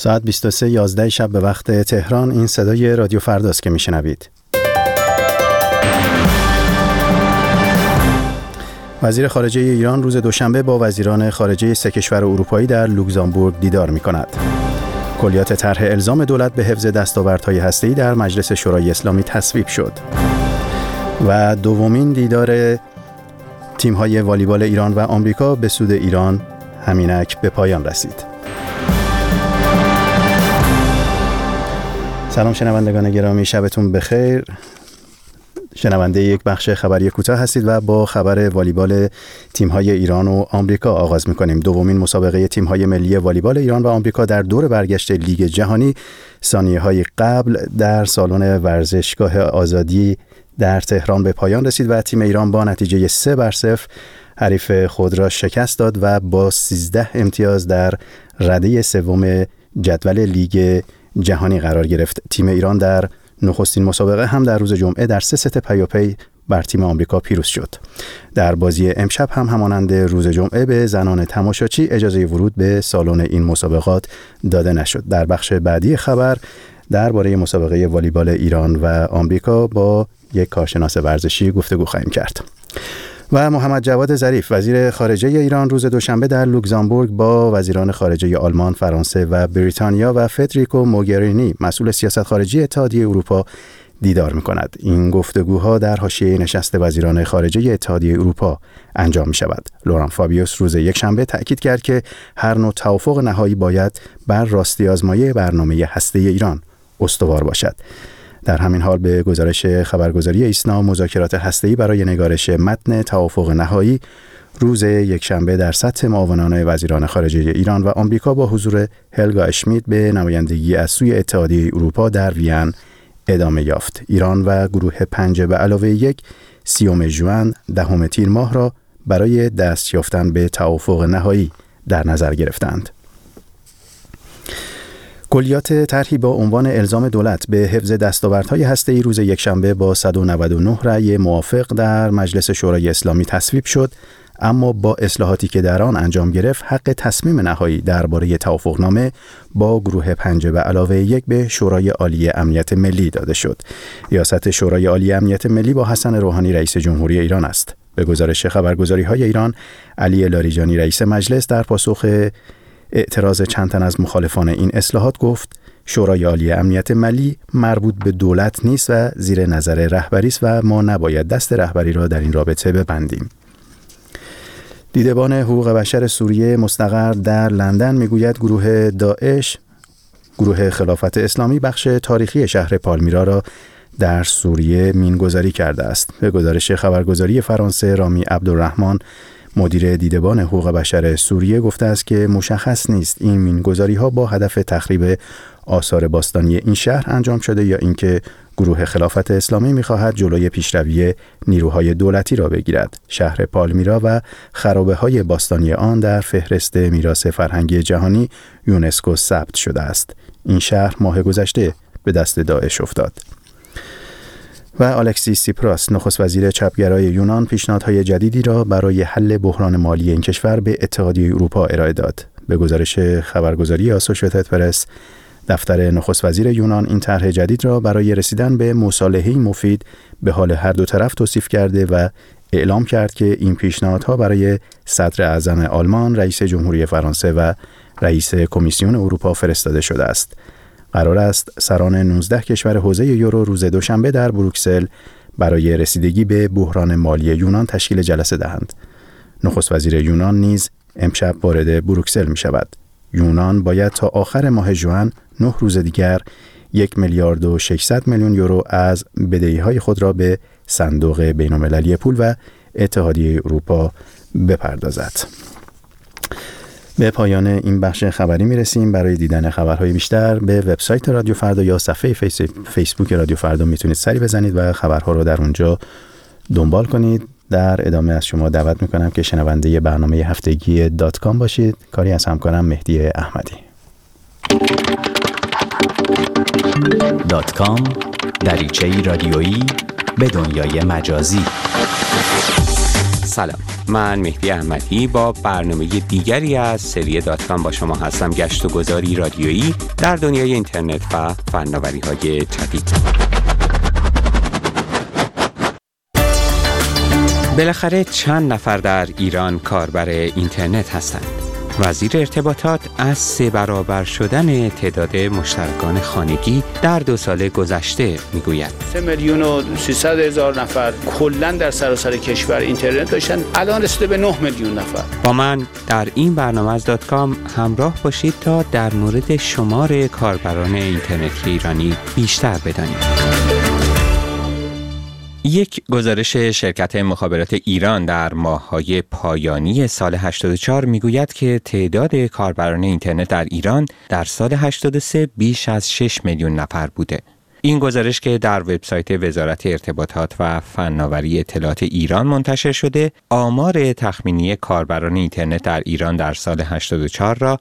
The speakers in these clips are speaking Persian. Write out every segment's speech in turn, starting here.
ساعت 23 11 شب به وقت تهران این صدای رادیو فرداست که میشنوید. وزیر خارجه ایران روز دوشنبه با وزیران خارجه سه کشور اروپایی در لوکزامبورگ دیدار می کند. کلیات طرح الزام دولت به حفظ دستاوردهای هسته‌ای در مجلس شورای اسلامی تصویب شد. و دومین دیدار تیم‌های والیبال ایران و آمریکا به سود ایران همینک به پایان رسید. سلام شنوندگان گرامی شبتون بخیر شنونده یک بخش خبری کوتاه هستید و با خبر والیبال تیم‌های ایران و آمریکا آغاز می‌کنیم. دومین مسابقه تیم‌های ملی والیبال ایران و آمریکا در دور برگشت لیگ جهانی های قبل در سالن ورزشگاه آزادی در تهران به پایان رسید و تیم ایران با نتیجه 3 بر 0 حریف خود را شکست داد و با 13 امتیاز در رده سوم جدول لیگ جهانی قرار گرفت تیم ایران در نخستین مسابقه هم در روز جمعه در سه ست پیاپی بر تیم آمریکا پیروز شد. در بازی امشب هم همانند روز جمعه به زنان تماشاچی اجازه ورود به سالن این مسابقات داده نشد. در بخش بعدی خبر درباره مسابقه والیبال ایران و آمریکا با یک کارشناس ورزشی گفتگو خواهیم کرد. و محمد جواد ظریف وزیر خارجه ایران روز دوشنبه در لوکزامبورگ با وزیران خارجه آلمان، فرانسه و بریتانیا و فدریکو موگرینی مسئول سیاست خارجی اتحادیه اروپا دیدار می کند. این گفتگوها در حاشیه نشست وزیران خارجه اتحادیه اروپا انجام می شود. لوران فابیوس روز یکشنبه تأکید کرد که هر نوع توافق نهایی باید بر راستی آزمایه برنامه هسته ایران استوار باشد. در همین حال به گزارش خبرگزاری ایسنا مذاکرات هسته‌ای برای نگارش متن توافق نهایی روز یکشنبه در سطح معاونان وزیران خارجه ایران و آمریکا با حضور هلگا اشمیت به نمایندگی از سوی اتحادیه اروپا در وین ادامه یافت. ایران و گروه پنج به علاوه یک سیوم جوان دهم تیر ماه را برای دست یافتن به توافق نهایی در نظر گرفتند. کلیات طرحی با عنوان الزام دولت به حفظ دستاوردهای هسته‌ای روز یکشنبه با 199 رأی موافق در مجلس شورای اسلامی تصویب شد. اما با اصلاحاتی که در آن انجام گرفت حق تصمیم نهایی درباره توافقنامه با گروه پنجه به علاوه یک به شورای عالی امنیت ملی داده شد. ریاست شورای عالی امنیت ملی با حسن روحانی رئیس جمهوری ایران است. به گزارش خبرگزاری های ایران علی لاریجانی رئیس مجلس در پاسخ اعتراض چند تن از مخالفان این اصلاحات گفت شورای عالی امنیت ملی مربوط به دولت نیست و زیر نظر رهبری است و ما نباید دست رهبری را در این رابطه ببندیم. دیدبان حقوق بشر سوریه مستقر در لندن می‌گوید گروه داعش گروه خلافت اسلامی بخش تاریخی شهر پالمیرا را در سوریه مینگذاری کرده است. به گزارش خبرگزاری فرانسه رامی عبدالرحمن مدیر دیدبان حقوق بشر سوریه گفته است که مشخص نیست این مینگذاری ها با هدف تخریب آثار باستانی این شهر انجام شده یا اینکه گروه خلافت اسلامی می‌خواهد جلوی پیشروی نیروهای دولتی را بگیرد. شهر پالمیرا و خرابه های باستانی آن در فهرست میراث فرهنگی جهانی یونسکو ثبت شده است. این شهر ماه گذشته به دست داعش افتاد. و آلکسی سیپراس نخست وزیر چپگرای یونان پیشنهادهای جدیدی را برای حل بحران مالی این کشور به اتحادیه اروپا ارائه داد. به گزارش خبرگزاری آسوشیتد پرس دفتر نخست وزیر یونان این طرح جدید را برای رسیدن به مصالحه مفید به حال هر دو طرف توصیف کرده و اعلام کرد که این پیشنهادها برای صدر اعظم آلمان، رئیس جمهوری فرانسه و رئیس کمیسیون اروپا فرستاده شده است. قرار است سران 19 کشور حوزه یورو روز دوشنبه در بروکسل برای رسیدگی به بحران مالی یونان تشکیل جلسه دهند. نخست وزیر یونان نیز امشب وارد بروکسل می شود. یونان باید تا آخر ماه جوان نه روز دیگر یک میلیارد و 600 میلیون یورو از بدهی های خود را به صندوق بین پول و اتحادیه اروپا بپردازد. به پایان این بخش خبری می رسیم برای دیدن خبرهای بیشتر به وبسایت رادیو فردا یا صفحه فیسبوک رادیو فردا می‌تونید سری بزنید و خبرها رو در اونجا دنبال کنید. در ادامه از شما دعوت می‌کنم که شنونده برنامه هفتگی دات کام باشید. کاری از همکارم مهدی احمدی. دات کام دریچه رادیویی به دنیای مجازی. سلام. من مهدی احمدی با برنامه دیگری از سری داتکام با شما هستم. گشت و گذاری رادیویی در دنیای اینترنت و فناوری های جدید. بالاخره چند نفر در ایران کاربر اینترنت هستند. وزیر ارتباطات از سه برابر شدن تعداد مشترکان خانگی در دو سال گذشته می‌گوید. سه میلیون و 300 هزار نفر کلا در سراسر کشور اینترنت داشتن الان رسیده به 9 میلیون نفر. با من در این برنامه از دات کام همراه باشید تا در مورد شمار کاربران اینترنتی ایرانی بیشتر بدانید. یک گزارش شرکت مخابرات ایران در ماههای پایانی سال 84 می‌گوید که تعداد کاربران اینترنت در ایران در سال 83 بیش از 6 میلیون نفر بوده. این گزارش که در وبسایت وزارت ارتباطات و فناوری اطلاعات ایران منتشر شده، آمار تخمینی کاربران اینترنت در ایران در سال 84 را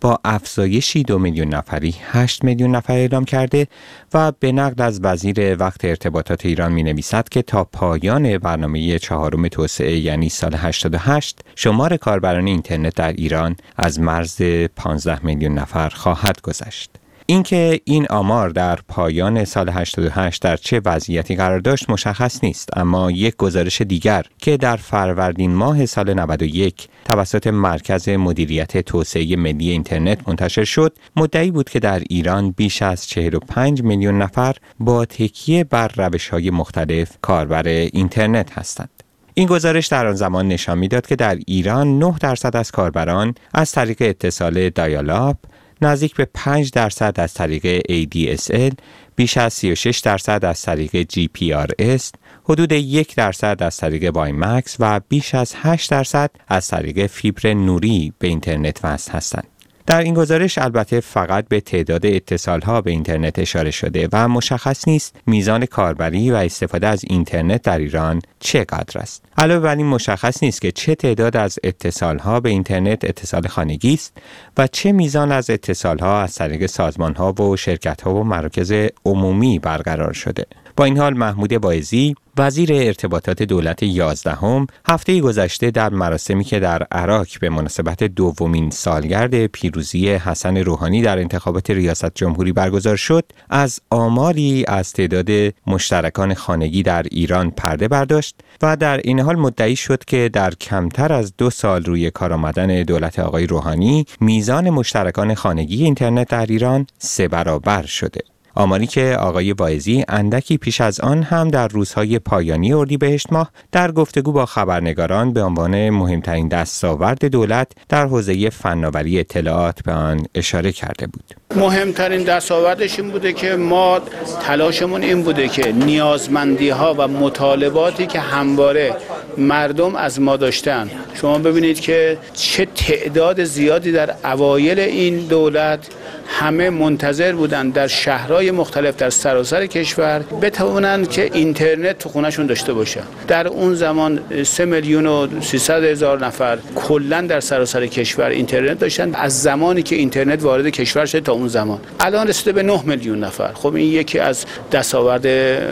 با افزایشی دو میلیون نفری 8 میلیون نفر اعلام کرده و به نقل از وزیر وقت ارتباطات ایران می نویسد که تا پایان برنامه چهارم توسعه یعنی سال 88 شمار کاربران اینترنت در ایران از مرز 15 میلیون نفر خواهد گذشت. اینکه این آمار در پایان سال 88 در چه وضعیتی قرار داشت مشخص نیست اما یک گزارش دیگر که در فروردین ماه سال 91 توسط مرکز مدیریت توسعه ملی اینترنت منتشر شد مدعی بود که در ایران بیش از 45 میلیون نفر با تکیه بر روش های مختلف کاربر اینترنت هستند. این گزارش در آن زمان نشان می‌داد که در ایران 9 درصد از کاربران از طریق اتصال دایالاپ نزدیک به 5 درصد از طریق ADSL، بیش از 36 درصد از طریق GPRS، حدود یک درصد از طریق وایمکس و بیش از 8 درصد از طریق فیبر نوری به اینترنت وصل هستند. در این گزارش البته فقط به تعداد اتصال ها به اینترنت اشاره شده و مشخص نیست میزان کاربری و استفاده از اینترنت در ایران چقدر است. علاوه بر این مشخص نیست که چه تعداد از اتصال ها به اینترنت اتصال خانگی است و چه میزان از اتصال ها از طریق سازمان ها و شرکت ها و مراکز عمومی برقرار شده. با این حال محمود بایزی وزیر ارتباطات دولت یازدهم هفته گذشته در مراسمی که در عراق به مناسبت دومین سالگرد پیروزی حسن روحانی در انتخابات ریاست جمهوری برگزار شد از آماری از تعداد مشترکان خانگی در ایران پرده برداشت و در این حال مدعی شد که در کمتر از دو سال روی کار آمدن دولت آقای روحانی میزان مشترکان خانگی اینترنت در ایران سه برابر شده. آماری که آقای وایزی اندکی پیش از آن هم در روزهای پایانی اردیبهشت ماه در گفتگو با خبرنگاران به عنوان مهمترین دستاورد دولت در حوزه فناوری اطلاعات به آن اشاره کرده بود. مهمترین دستاوردش این بوده که ما تلاشمون این بوده که نیازمندی ها و مطالباتی که همواره مردم از ما داشتن. شما ببینید که چه تعداد زیادی در اوایل این دولت همه منتظر بودند در شهرهای مختلف در سراسر کشور بتوانند که اینترنت تو خونهشون داشته باشن در اون زمان سه میلیون و 300 هزار نفر کلا در سراسر کشور اینترنت داشتن. از زمانی که اینترنت وارد کشور شد تا اون زمان. الان رسیده به 9 میلیون نفر. خب این یکی از دستاورد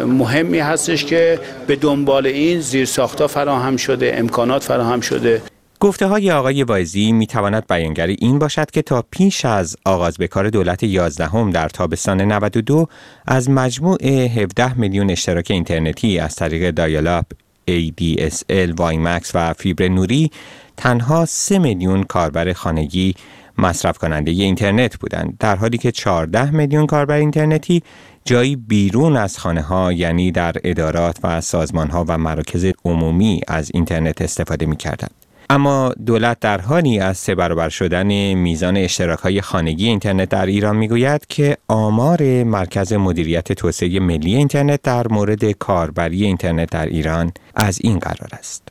مهمی هستش که به دنبال این زیرساختها فراهم شده امکانات فراهم شده. گفته های آقای وایزی می تواند بیانگری این باشد که تا پیش از آغاز به کار دولت 11 در تابستان 92 از مجموع 17 میلیون اشتراک اینترنتی از طریق dial-up ADSL، وایمکس و فیبر نوری تنها 3 میلیون کاربر خانگی مصرف کننده اینترنت بودند در حالی که 14 میلیون کاربر اینترنتی جایی بیرون از خانه ها یعنی در ادارات و سازمان ها و مراکز عمومی از اینترنت استفاده می کردند. اما دولت در حالی از سه برابر شدن میزان اشتراک های خانگی اینترنت در ایران می‌گوید که آمار مرکز مدیریت توسعه ملی اینترنت در مورد کاربری اینترنت در ایران از این قرار است.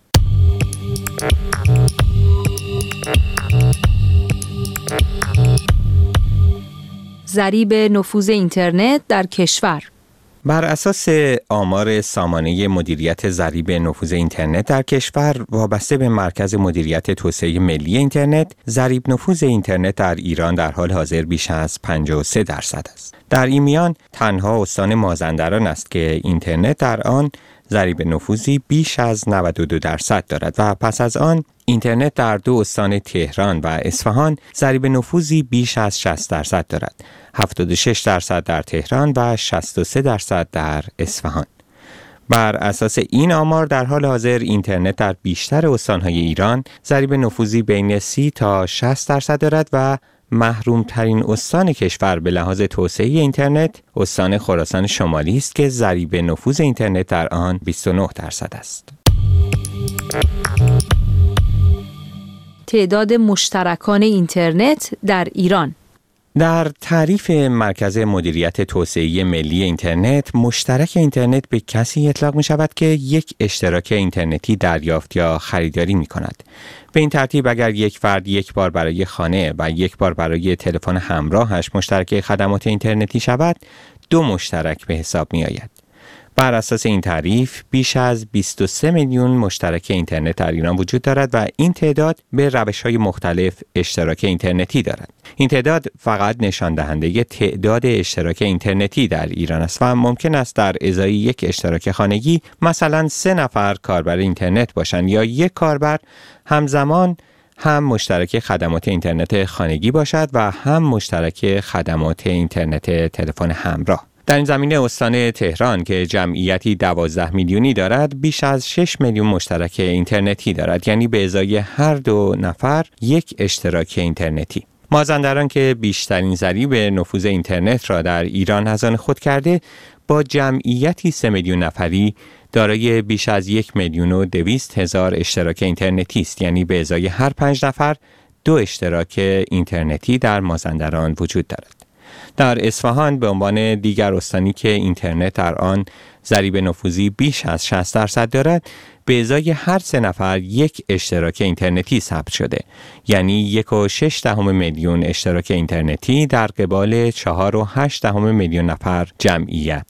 ضریب نفوذ اینترنت در کشور. بر اساس آمار سامانه مدیریت ضریب نفوذ اینترنت در کشور وابسته به مرکز مدیریت توسعه ملی اینترنت ضریب نفوذ اینترنت در ایران در حال حاضر بیش از 53 درصد است. در این میان تنها استان مازندران است که اینترنت در آن ضریب نفوذی بیش از 92 درصد دارد و پس از آن اینترنت در دو استان تهران و اصفهان ضریب نفوذی بیش از 60 درصد دارد 76 درصد در تهران و 63 درصد در اصفهان بر اساس این آمار در حال حاضر اینترنت در بیشتر استانهای ایران ضریب نفوذی بین 30 تا 60 درصد دارد و محروم ترین استان کشور به لحاظ توسعه اینترنت استان خراسان شمالی است که ضریب نفوذ اینترنت در آن 29 درصد است. تعداد مشترکان اینترنت در ایران. در تعریف مرکز مدیریت توسعه ملی اینترنت مشترک اینترنت به کسی اطلاق می شود که یک اشتراک اینترنتی دریافت یا خریداری می کند به این ترتیب اگر یک فرد یک بار برای خانه و یک بار برای تلفن همراهش مشترک خدمات اینترنتی شود دو مشترک به حساب می آید بر اساس این تعریف بیش از 23 میلیون مشترک اینترنت در ایران وجود دارد و این تعداد به روش های مختلف اشتراک اینترنتی دارد. این تعداد فقط نشان دهنده تعداد اشتراک اینترنتی در ایران است و ممکن است در ازای یک اشتراک خانگی مثلا سه نفر کاربر اینترنت باشند یا یک کاربر همزمان هم مشترک خدمات اینترنت خانگی باشد و هم مشترک خدمات اینترنت تلفن همراه. در این زمینه استان تهران که جمعیتی 12 میلیونی دارد بیش از 6 میلیون مشترک اینترنتی دارد. یعنی به ازای هر دو نفر یک اشتراک اینترنتی. مازندران که بیشترین ضریب نفوذ اینترنت را در ایران از آن خود کرده با جمعیتی 3 میلیون نفری دارای بیش از یک میلیون و دویست هزار اشتراک اینترنتی است. یعنی به ازای هر پنج نفر دو اشتراک اینترنتی در مازندران وجود دارد. در اصفهان به عنوان دیگر استانی که اینترنت در آن ضریب نفوذی بیش از 60 درصد دارد به ازای هر سه نفر یک اشتراک اینترنتی ثبت شده. یعنی یک و شش دهم میلیون اشتراک اینترنتی در قبال چهار و هشت دهم میلیون نفر جمعیت.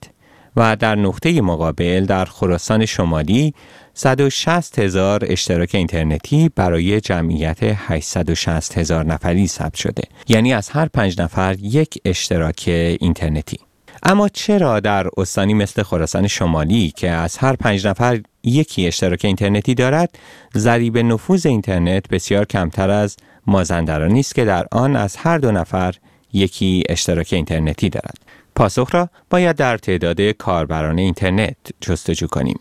و در نقطه مقابل در خراسان شمالی 160 هزار اشتراک اینترنتی برای جمعیت 860 هزار نفری ثبت شده. یعنی از هر پنج نفر یک اشتراک اینترنتی. اما چرا در استانی مثل خراسان شمالی که از هر پنج نفر یکی اشتراک اینترنتی دارد ضریب نفوذ اینترنت بسیار کمتر از مازندرانی است که در آن از هر دو نفر یکی اشتراک اینترنتی دارد. پاسخ را باید در تعداد کاربران اینترنت جستجو کنیم.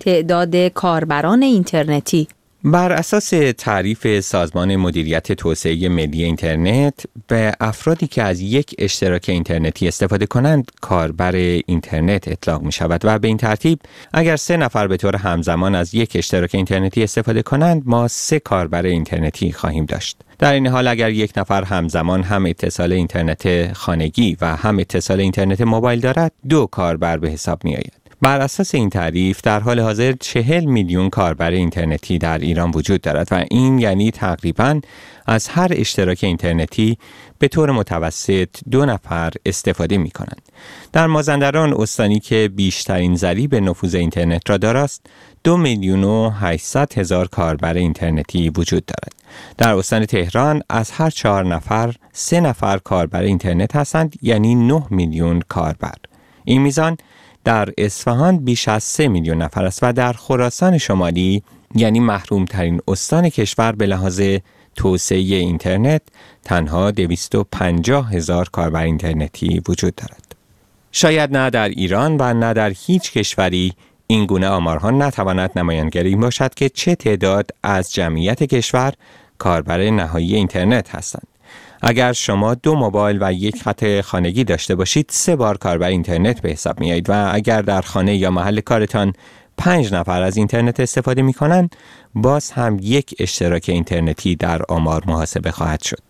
تعداد کاربران اینترنتی. بر اساس تعریف سازمان مدیریت توسعه ملی اینترنت به افرادی که از یک اشتراک اینترنتی استفاده کنند کاربر اینترنت اطلاق می شود و به این ترتیب اگر سه نفر به طور همزمان از یک اشتراک اینترنتی استفاده کنند ما سه کاربر اینترنتی خواهیم داشت. در این حال اگر یک نفر همزمان هم اتصال اینترنت خانگی و هم اتصال اینترنت موبایل دارد دو کاربر به حساب می آید بر اساس این تعریف در حال حاضر چهل میلیون کاربر اینترنتی در ایران وجود دارد و این یعنی تقریبا از هر اشتراک اینترنتی به طور متوسط دو نفر استفاده می کنند. در مازندران استانی که بیشترین ضریب نفوذ اینترنت را دارد دو میلیون و 800 هزار کاربر اینترنتی وجود دارد. در استان تهران از هر چهار نفر سه نفر کاربر اینترنت هستند یعنی 9 میلیون کاربر. این میزان در اصفهان بیش از 3 میلیون نفر است و در خراسان شمالی یعنی محروم ترین استان کشور به لحاظ توسعه اینترنت تنها 250 هزار کاربر اینترنتی وجود دارد. شاید نه در ایران و نه در هیچ کشوری این گونه آمارها نتواند نمایانگری باشد که چه تعداد از جمعیت کشور کاربر نهایی اینترنت هستند. اگر شما دو موبایل و یک خط خانگی داشته باشید سه بار کاربر اینترنت به حساب می و اگر در خانه یا محل کارتان پنج نفر از اینترنت استفاده می کنند باز هم یک اشتراک اینترنتی در آمار محاسبه خواهد شد.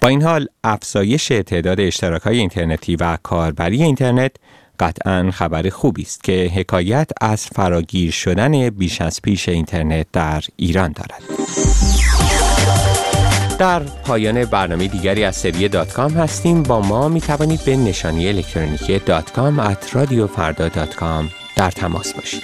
با این حال افزایش تعداد اشتراک های اینترنتی و کاربری اینترنت قطعا خبر خوبی است که حکایت از فراگیر شدن بیش از پیش اینترنت در ایران دارد. در پایان برنامه دیگری از سری دات کام هستیم. با ما می توانید به نشانی الکترونیکی دات کام در تماس باشید.